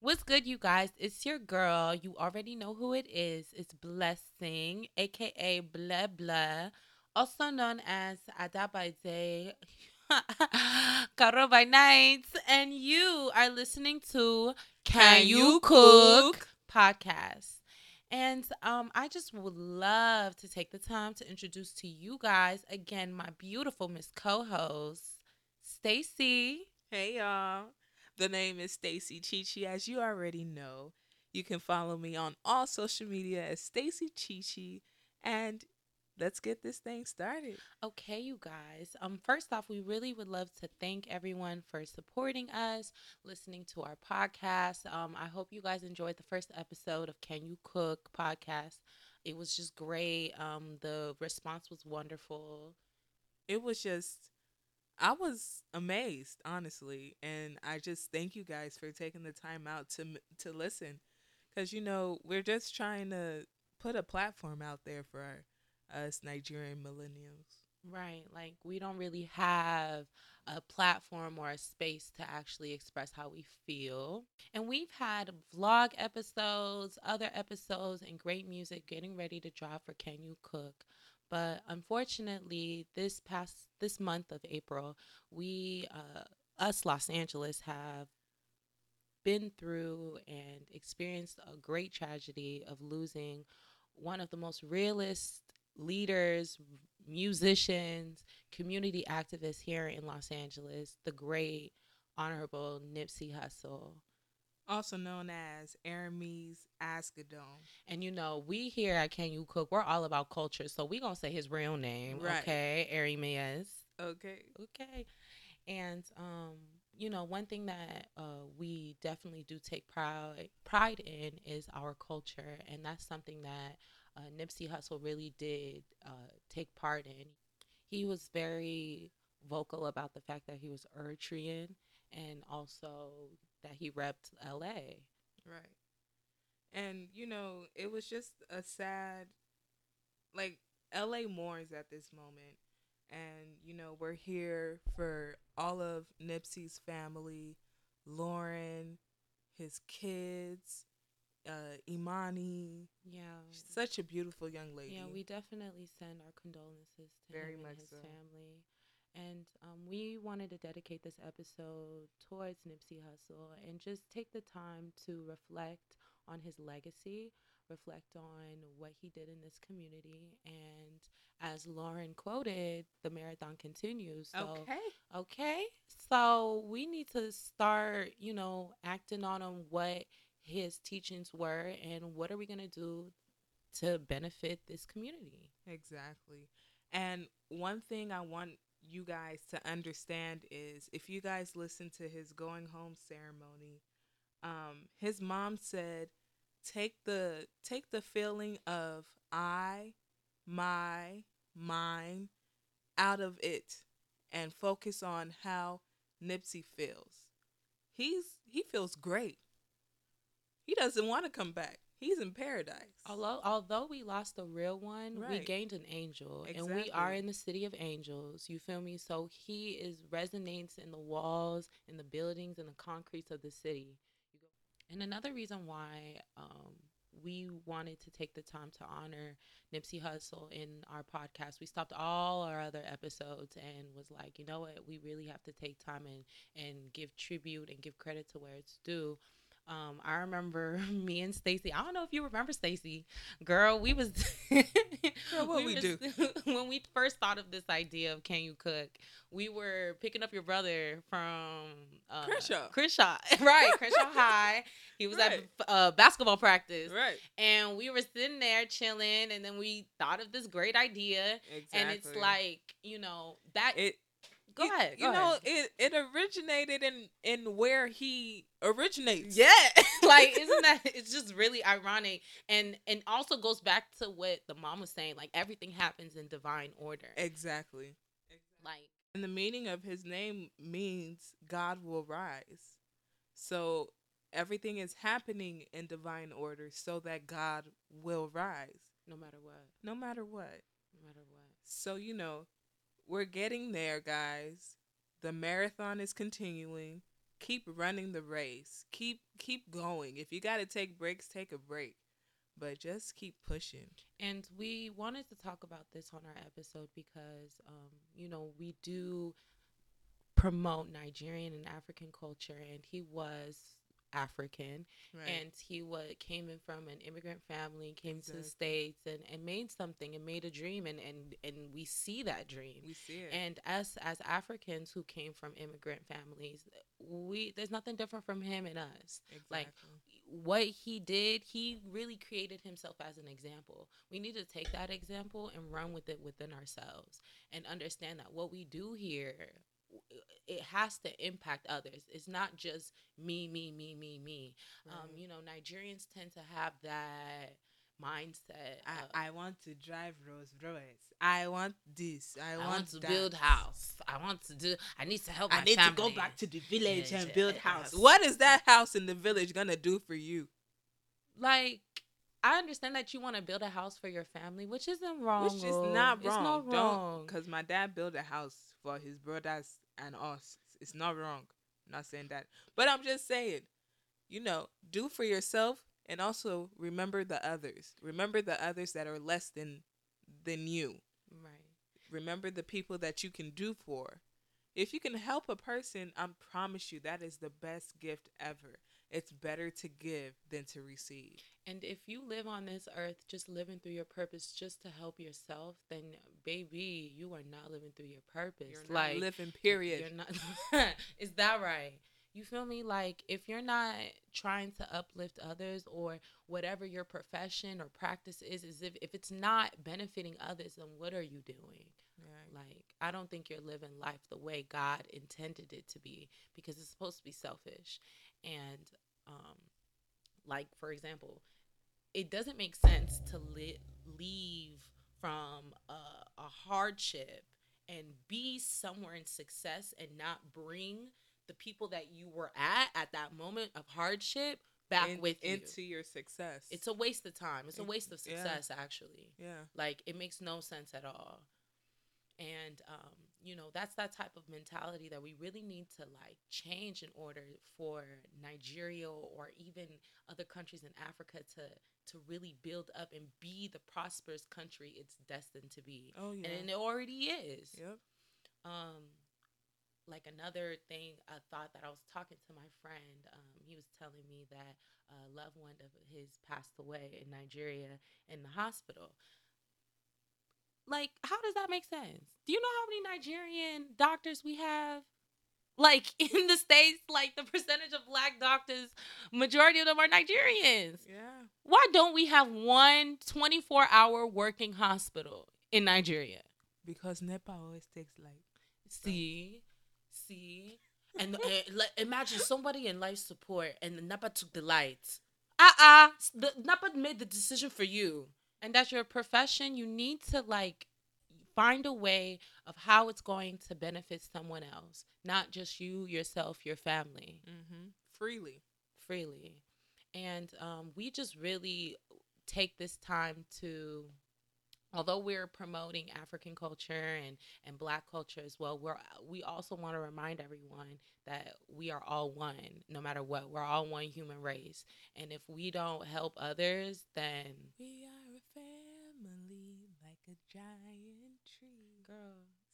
What's good, you guys? It's your girl. You already know who it is. It's Blessing, aka Blah Blah, also known as Ada by Day, Caro by Night. And you are listening to Can, You Cook? podcast. And um, I just would love to take the time to introduce to you guys again my beautiful Miss Co-host, Stacy. Hey y'all. The name is Stacy Chichi as you already know. You can follow me on all social media as Stacy Chichi and let's get this thing started. Okay, you guys. Um first off, we really would love to thank everyone for supporting us, listening to our podcast. Um I hope you guys enjoyed the first episode of Can You Cook podcast. It was just great. Um the response was wonderful. It was just I was amazed, honestly, and I just thank you guys for taking the time out to to listen, because you know we're just trying to put a platform out there for our, us Nigerian millennials. Right. Like we don't really have a platform or a space to actually express how we feel. And we've had vlog episodes, other episodes, and great music getting ready to drop for Can You Cook? But unfortunately, this past this month of April, we uh, us Los Angeles have been through and experienced a great tragedy of losing one of the most realist leaders, musicians, community activists here in Los Angeles, the great honorable Nipsey Hussle also known as Ermias Asghedom. And you know, we here at Can You Cook, we're all about culture, so we gonna say his real name, Right. okay? Aramis. Okay. Okay. And um, you know, one thing that uh, we definitely do take pride pride in is our culture, and that's something that uh, Nipsey Hussle really did uh, take part in. He was very vocal about the fact that he was Eritrean, and also that he repped L.A. Right. And you know, it was just a sad like LA mourns at this moment. And you know, we're here for all of Nipsey's family, Lauren, his kids, uh Imani, Yeah. She's such a beautiful young lady. Yeah, we definitely send our condolences to Very him much and his so. family. And um, we wanted to dedicate this episode towards Nipsey Hussle and just take the time to reflect on his legacy, reflect on what he did in this community. And as Lauren quoted, the marathon continues. So, Okay. Okay. So we need to start, you know, acting on what his teachings were and what are we going to do to benefit this community. Exactly. And one thing I want you guys to understand is if you guys listen to his going home ceremony, um, his mom said, take the take the feeling of I, my, mine out of it and focus on how Nipsey feels. He's he feels great. He doesn't want to come back. He's in paradise. Although although we lost the real one, we gained an angel, and we are in the city of angels. You feel me? So he is resonates in the walls, in the buildings, in the concretes of the city. You go- And another reason why um, we wanted to take the time to honor Nipsey Hussle in our podcast, we stopped all our other episodes and was like, you know what, we really have to take time and and give tribute and give credit to where it's due. Um, I remember me and Stacy. I don't know if you remember Stacy, girl. We was Girl, what we was- do? when we first thought of this idea of can you cook. We were picking up your brother from uh, Crenshaw. Crenshaw, right? Crenshaw High. He was Right. at uh, basketball practice, Right. and we were sitting there chilling, and then we thought of this great idea, Exactly. and it's like you know that. it go you, ahead. You know, ahead. it it originated in in where he originates. Yeah, like isn't that? It's just really ironic, and and also goes back to what the mom was saying. Like everything happens in divine order. Exactly. Like And the meaning of his name means God will rise. So everything is happening in divine order so that God will rise no matter what, no matter what. no matter what. So, you know, we're getting there, guys. The marathon is continuing. keep running the race. Keep keep going. If you got to take breaks, take a break. But just keep pushing. And we wanted to talk about this on our episode because, um, you know, we do promote Nigerian and African culture, and he was African, Right. and he what came in from an immigrant family, came to the states, and, and made something, and made a dream, and and and we see that dream. we see it. And us as Africans who came from immigrant families, we there's nothing different from him and us exactly. like, what he did, he really created himself as an example. We need to take that example and run with it within ourselves and understand that what we do here it has to impact others. It's not just me, me, me, me, me. Um, you know, Nigerians tend to have that mindset. I, I want to drive Rolls Royce. I want this. I, I want, want to that. build house. I want to do. I need to help. I need to go back to the village Yeah, and build yeah. house. What is that house in the village gonna do for you? like I understand that you want to build a house for your family, which isn't wrong. Which is not It's not wrong. Because my dad built a house for his brothers and us. It's not wrong. I'm not saying that. But I'm just saying, you know, do for yourself and also remember the others. Remember the others that are less than than you. Right. Remember the people that you can do for. If you can help a person, I promise you that is the best gift ever. It's better to give than to receive. And if you live on this earth just living through your purpose just to help yourself, then baby, you are not living through your purpose. You're not like living period. You're not. is that right? You feel me? Like if you're not trying to uplift others or whatever your profession or practice is, is if if it's not benefiting others, then what are you doing? Right. Like, I don't think you're living life the way God intended it to be because it's supposed to be selfish. And, um, like, for example, it doesn't make sense to li- leave from a, a hardship and be somewhere in success and not bring the people that you were at at that moment of hardship back In- with you. into your success. it's a waste of time. It's a waste of yeah. success, actually. yeah. Like it makes no sense at all. And um, you know, that's that type of mentality that we really need to like change in order for Nigeria or even other countries in Africa to to really build up and be the prosperous country it's destined to be. Oh yeah. And it already is. yep. Um like another thing, a thought that I was talking to my friend, um, he was telling me that a loved one of his passed away in Nigeria in the hospital. Like, how does that make sense? Do you know how many Nigerian doctors we have? Like in the States, like the percentage of black doctors, majority of them are Nigerians. Yeah. Why don't we have one 24 hour working hospital in Nigeria? Because NEPA always takes like See, see, and uh, like, imagine somebody in life support and the NEPA took the lights. Uh uh the NEPA made the decision for you, and that's your profession. You need to like find a way of how it's going to benefit someone else, not just you, yourself, your family mm-hmm. freely. freely. And um, we just really take this time to, although we're promoting African culture and, and Black culture as well, we're we also want to remind everyone that we are all one, no matter what. We're all one human race, and if we don't help others, then We are giant tree. girl.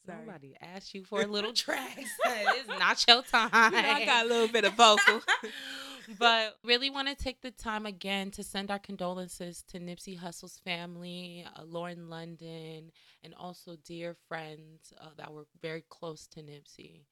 Sorry. Nobody asked you for a little track. it's not your time. You know, I got a little bit of vocal. but really want to take the time again to send our condolences to Nipsey Hussle's family, uh, Lauren London, and also dear friends uh, that were very close to Nipsey.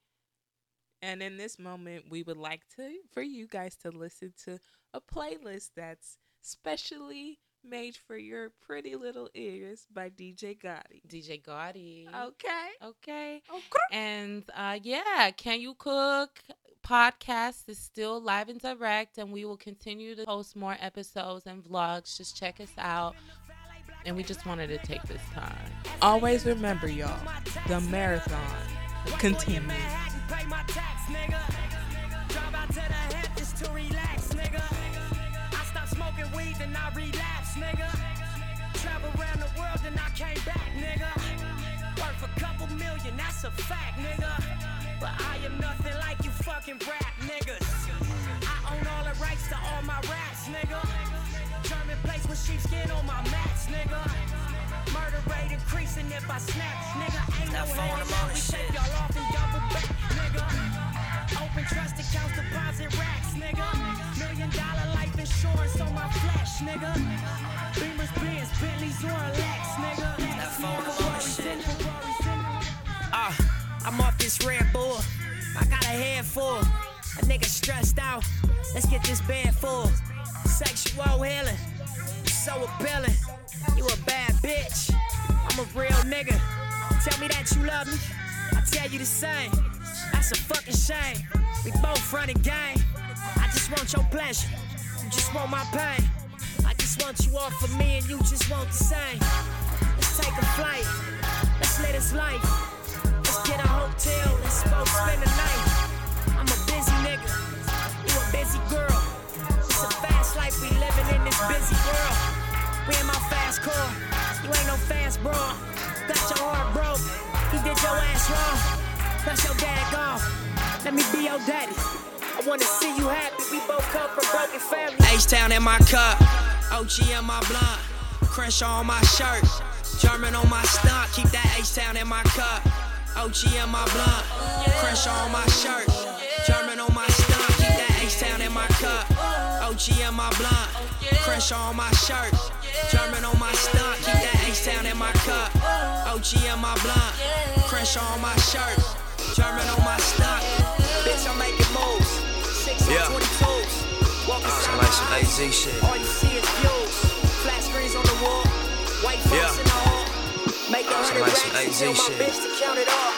And in this moment, we would like to for you guys to listen to a playlist that's specially made for your pretty little ears by DJ Gotti. DJ Gotti. Okay. Okay. Okay. And uh, yeah, Can You Cook podcast is still live and direct, and we will continue to post more episodes and vlogs. Just check us out. And we just wanted to take this time. Always remember, y'all, the marathon continues. Nigga. Travel around the world and I came back, nigga. Worth a couple million that's a fact, nigga. But I am nothing like you fucking rap niggas. I own all the rights to all my raps, nigga. German place with sheepskin on my mats, nigga. Murder rate increasing if I snap, nigga. Ain't no hell no, we take y'all off and double back, nigga. Open trust accounts, deposit racks, nigga. Million dollar life insurance on my flesh, nigga. Beamers, Benz, Bentleys, or Lex, nigga. Ferraris and Ferraris and- Uh, I'm off this Red Bull. I got a head full. A nigga stressed out. Let's get this bed full. Sexual healing. So appealing. You a bad bitch. I'm a real nigga. Tell me that you love me. I tell you the same. That's a fucking shame. We both running game. Just want your pleasure. You just want my pain. I just want you all for me and you just want the same. Let's take a flight. Let's live this life. Let's get a hotel. Let's go spend the night. I'm a busy nigga. You a busy girl. It's a fast life we living in this busy world. We in my fast car. You ain't no fast bro. Got your heart broke. He did your ass wrong. That's your dad gone. Let me be your daddy. I wanna see you happy. We both come from broken families. H-Town in my cup. OG in my blunt. Crenshaw on my shirt. German on my stunt. Keep that H-Town in my cup. OG in my blunt. Crenshaw on my shirt. German on my stunt. Keep that H-Town in my cup. OG in my blunt. Crenshaw on my shirt. German on my stunt. Keep that H-Town in my cup. OG in my blunt. Crenshaw on my shirt. German on my stunt. Bitch, I'm making moves. Six Yeah. on 22s. Walking Sound like some AZ shit. all you see is views. Flat screens on the wall. White folks Yeah. in the hall. Make a hundred racks and AZ tell my bitch to count it all.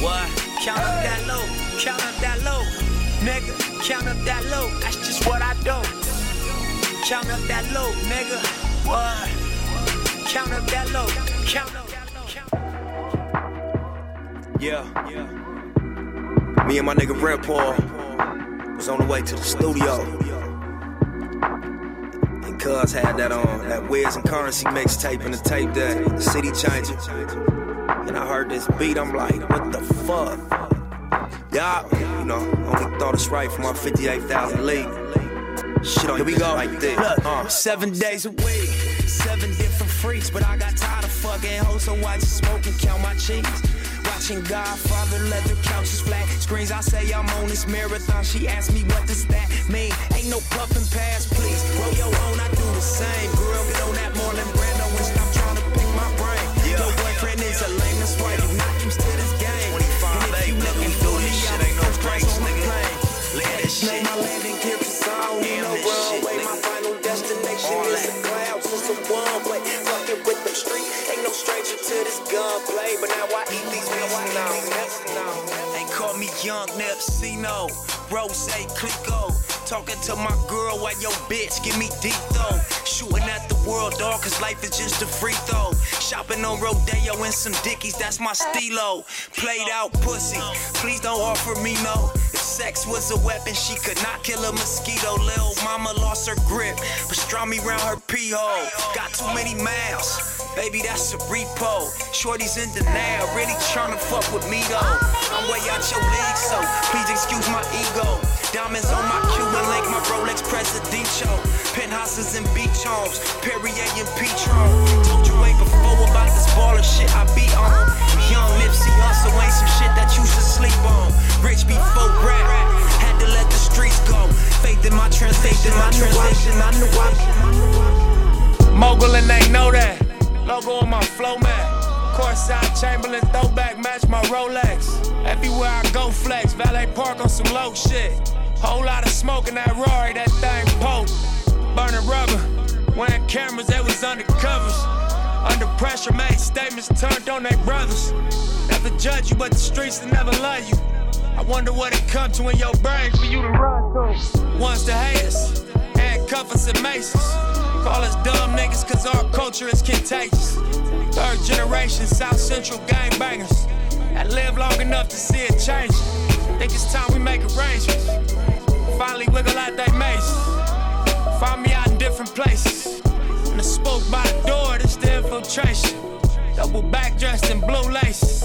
What? Count up that low, count up that low. Nigga, count up that low. That's just what I do. Count up that low, nigga. What? Count up that low, count up that low. Count Yeah. yeah. Me and my nigga Red Paul was on the way to the studio. And Cuz had that on, that Wiz and Currency mixtape and the tape that the city changer. And I heard this beat, I'm like, what the fuck? Yeah, you know, only thought it's right for my 58,000 league. Shit on Here we go. like this. Look, Uh. seven days a week, seven different freaks, but I got tired of fucking hoes, so I just smoke and count my cheeks. Watching Godfather, leather couches, flat screens. I say I'm on this marathon. She asked me what does that mean? Ain't no puffin' pass, please. Roll your own, I do the same. Girl, get on that Marlon Brando and stop trying to pick my brain. Yeah. Your boyfriend is a lame, that's why you not used to this game. 25 and if you looking me, this shit, ain't no breaks, nigga. plane. Let that shit. This gunplay. But now I eat these beats now. They call me Young Nepsino, Rose Clico. Talking to my girl while your bitch give me deep though. Shooting at the world, dog, cause life is just a free throw. Shopping on Rodeo and some Dickies, that's my stilo. Played out pussy, please don't offer me no. If sex was a weapon, she could not kill a mosquito. Lil' mama lost her grip, pastrami round her pee hole. Got too many miles, baby, that's a repo. Shorty's in denial, really tryna fuck with me though. I'm way out your league, so please excuse my ego. Diamonds on my Cuban link, my Rolex Presidential. Penthouses and beach homes, Perrier and Patrón. Told you way before about this baller shit I be on. Young Nipsey Hussle ain't some shit that you should sleep on. Rich before rap, had to let the streets go. Faith in my translation, my translation, I knew I. Mogul and they know that. Logo on my flow mat. Courtside Chamberlain throwback match my Rolex. Everywhere I go flex. Valet park on some low shit. Whole lot of smoke in that Rory, that thing potent. Burning rubber. Wearing cameras that was undercovers. Under pressure, made statements turned on their brothers. Never judge you, but the streets will never love you. I wonder what it come to in your brain for you to run to. One's the haters, handcuff us and maces. Call us dumb niggas, cause our culture is contagious. Third generation South Central gangbangers. I live long enough to see it change. Think it's time we make arrangements. Finally wiggle out that maze. Find me out in different places. And I spoke by the door, this the infiltration. Double back dressed in blue laces.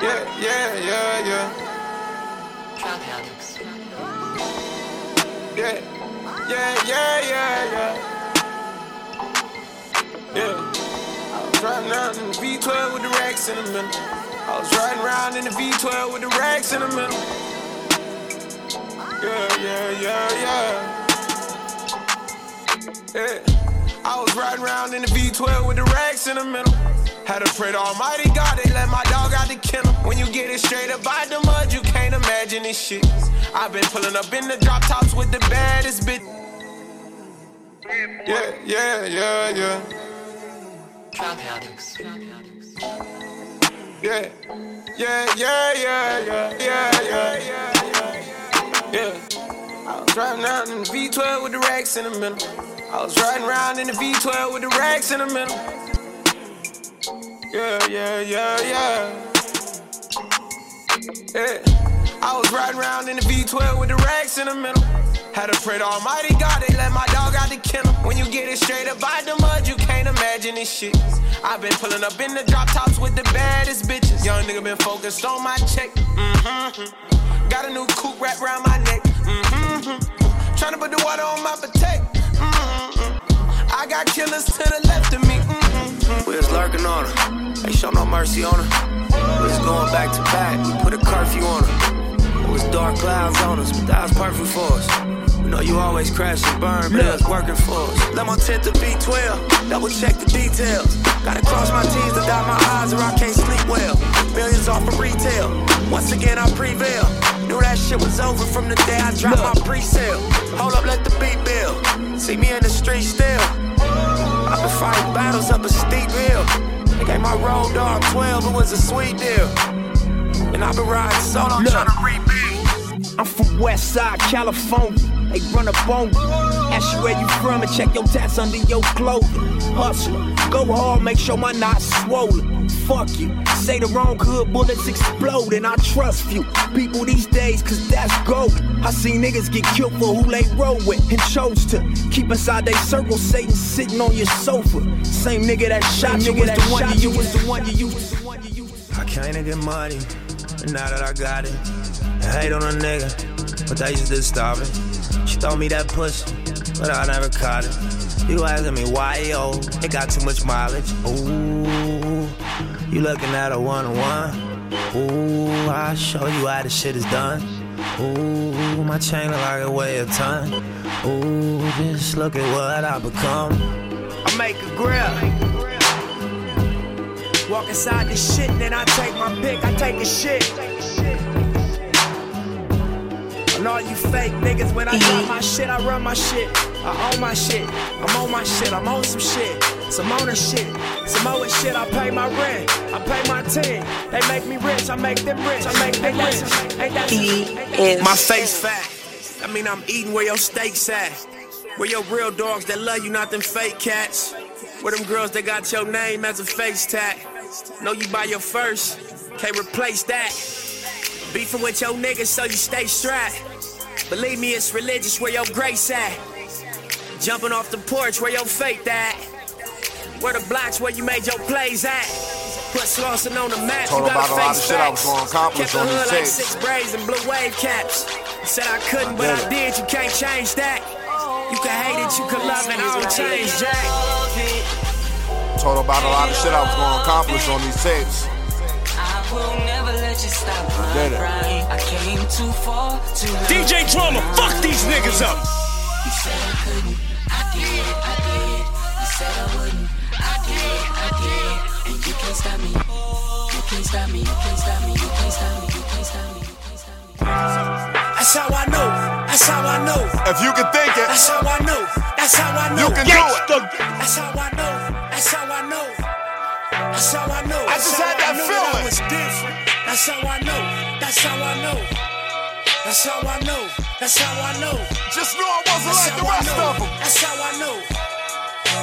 Yeah, yeah, yeah, yeah. Drug addicts. Yeah, yeah, yeah, yeah, yeah. Yeah. I was riding around in the V12 with the racks in the middle. I was riding around in the V12 with the racks in the middle. Yeah, yeah, yeah, yeah. Yeah. I was riding around in the V12 with the racks in the middle. Had to pray to Almighty God, they let my dog out the kennel. When you get it straight up out the mud, you can't imagine this shit. I've been pulling up in the drop tops with the baddest bitch. Yeah, yeah, yeah, yeah. Drug addicts. Yeah, yeah, yeah, yeah, yeah, yeah, yeah, yeah. yeah. I was driving around in the V12 with the racks in the middle. I was riding around in the V12 with the racks in the middle. Yeah, yeah, yeah, yeah. Yeah. I was riding around in the V12 with the racks in the middle. Had to pray to Almighty God, they let my dog out the kennel. When you get it straight up out the mud, you can't imagine this shit. I've been pulling up in the drop tops with the baddest bitches. Young nigga been focused on my check. Mm-hmm. Got a new coupe wrapped around my neck. Mm-hmm. Trying to put the water on my potato. Mm-hmm. I got killers to the left of me. Mm-hmm. We was lurking on her. Ain't show no mercy on her. We was going back to back. We put a curfew on her. It was dark clouds on us, but that was perfect for us. We know you always crash and burn, but it was working for us. Let my tent to B12, double check the details. Gotta cross my T's to dot my I's or I can't sleep well. Millions off of retail. Once again, I prevail. Knew that shit was over from the day I dropped my pre-sale. Hold up, let the beat build. See me in the street still. I've been fighting battles up a steep hill. They gave my road dog 12, it was a sweet deal. And I've been riding solo, Look. trying to rebuild. I'm from West Side, California. They run up on me. Ask you where you from and check your tats under your clothing. Hustler, go hard, make sure my knot's swollen. Fuck you. Say the wrong hood, bullets explode, and I trust few people these days, cause that's gold. I see niggas get killed for who they roll with and chose to keep inside they circle. Satan sitting on your sofa. Same nigga that shot you was the one you was the one you was the one you used. I came to get money, and now that I got it, I hate on a nigga, but they used to stop it. She throw me that pussy, but I never caught it. You asking me why, yo, it got too much mileage. Ooh, you looking at a one on one. Ooh, I'll show you how the shit is done. Ooh, my chain look like it weigh a ton. Ooh, just look at what I become. I make a grill. Walk inside this shit, and then I take my pick, I take a shit. And all you fake niggas, when I drop my shit, I run my shit. I own my shit. I'm on my shit. I'm on some shit. Some owner shit. Some more shit. I pay my rent. I pay my team. They make me rich. I make them rich. I make them rich. Ain't that some- My face fat. I mean, I'm eating where your steaks at. Where your real dogs that love you, not them fake cats. Where them girls that got your name as a face tag. Know you by your first. Can't replace that. Beefing with your niggas so you stay strapped. Believe me, it's religious where your grace at. Jumping off the porch where your faith at. Where the blocks where you made your plays at. Put Slauson on the map, Told you about gotta a lot of face shit I was gonna accomplish Kept the on these hood like six braids and blue wave caps. Said I couldn't, but did I did, you can't change that. You can hate it, you can love it, I don't change Jack. Told about a lot of shit I was gonna accomplish on these tapes. I will never let you stop my Did it. I came too far to DJ Drama, fuck these niggas up. You said I couldn't, I did, I did. You said I wouldn't, I did, I did. And you can't stop me. You can't stop me. You can't stop me. You can't stop me. You can't stop me. You can't stop me. That's how I know, that's how I know. If you can think it, That's how I know, that's how I know. you can do it. That's how I know. That's how I know. That's how I know. I just had that I knew feeling. I was different. That's how I know. That's how I know. That's how I know. That's how I know. Just knew I wasn't That's like the rest of them. That's how I know.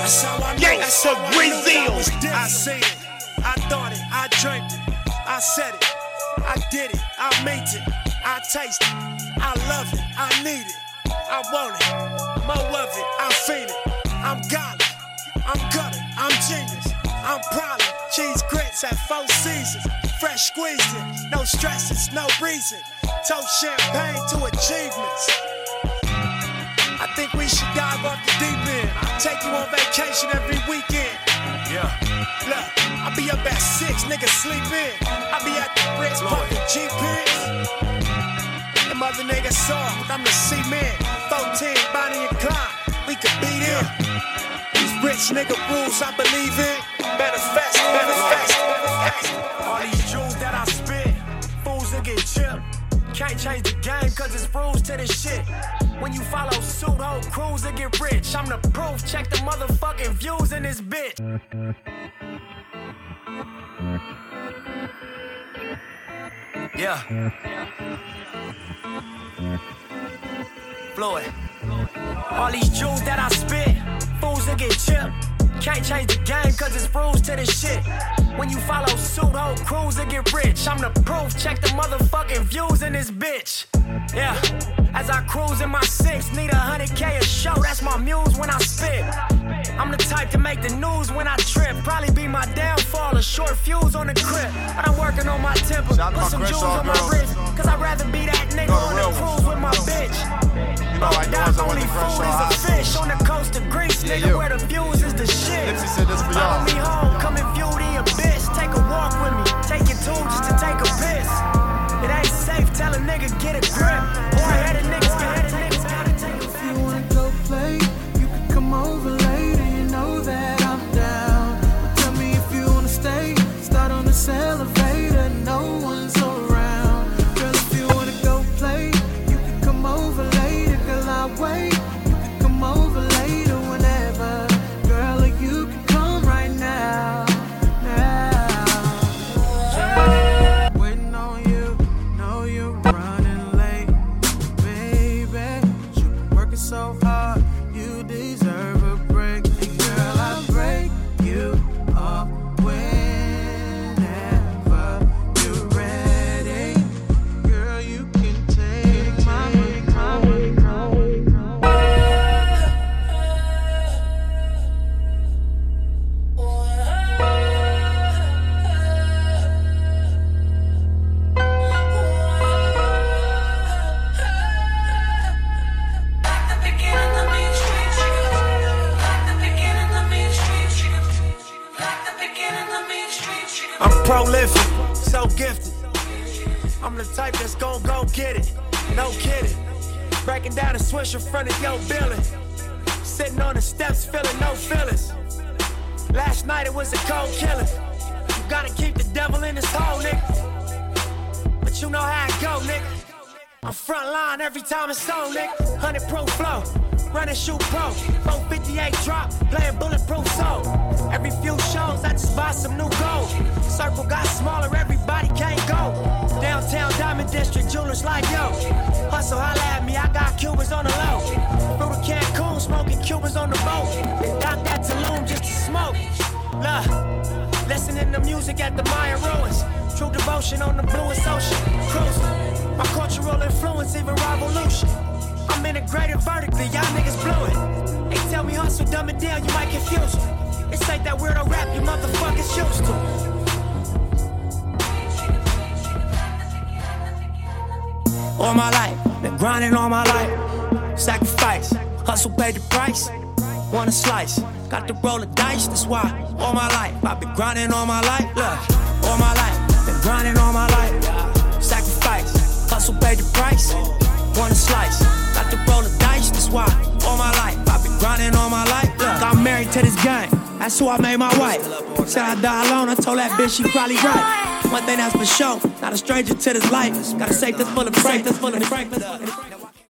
That's how I know. Gangsta That's how I knew that I was. I seen it. I thought it. I dreamt it. I said it. I did it. I made it. I taste it. I love it. I need it. I want it. More of it. I feel it. I'm golly. I'm gutter. I'm genius. I'm probably cheese grits at four seasons. fresh squeezing. No stresses, no reason. Toast champagne to achievements. I think we should dive off the deep end. Take you on vacation every weekend. Yeah. Look, I be up at six, niggas sleep in. I be at the Ritz pumping G pins. Them other niggas soft, I'm the cement. 14, Bonnie and Clyde, we could beat. These rich nigga rules I believe in. Manifest, manifest, manifest. All these jewels that I spit, fools that get chipped. Can't change the game cause it's rules to this shit. When you follow suit, whole crews that get rich. I'm the proof, check the motherfucking views in this bitch. Yeah. Floyd. All these jewels that I spit, fools that get chipped. Can't change the game cause it's rules to this shit. When you follow suit, whole crews that get rich. I'm the proof, check the motherfucking views in this bitch. Yeah. As I cruise in my six, need a hundred K a show, that's my muse when I spit. I'm the type to make the news when I trip. Probably be my downfall, a short fuse on the crib. But I'm working on my temper, Shout put some jewels on my wrist. Cause I'd rather be that nigga on the cruise with my bitch. You know, like the ones that only food is a of Greece, No kidding. Breaking down a swish in front of your building. Sitting on the steps, feeling no feelings. Last night it was a cold killing. You gotta keep the devil in his hole, nigga. But you know how it go, nigga. I'm front line every time it's on, nigga. 100 proof flow, running shoot pro. 458 drop, playing bulletproof soul. Every few shows, I just buy some new gold. Circle got smaller, everybody can't go. Downtown Diamond District, jewelers like yo. Hustle, holla at me, I got Cubans on the low. Through the Cancun, smoking Cubans on the boat. Got that Tulum just to smoke. Look, listening to music at the Maya ruins. True devotion on the bluest ocean. Cruising. My cultural influence, even revolution. I'm integrated vertically, y'all niggas blew it. Tell me hustle, dumb it down, you might confuse. This ain't that weirdo rap you motherfuckers used to. All my life, been grinding all my life. Sacrifice, hustle paid the price. Want a slice, got to roll the dice, that's why. All my life, I've been grinding all my life. Look, all my life, been grinding all my life. Sacrifice, hustle paid the price. Want a slice, got to roll the dice, that's why. All my life, I've been grinding all my life. Look, I'm married to this gang, that's who I made my wife. Said I die alone, I told that bitch she probably right. One thing that's for sure, not a stranger to this life. Got a safe that's full of break, that's full of break.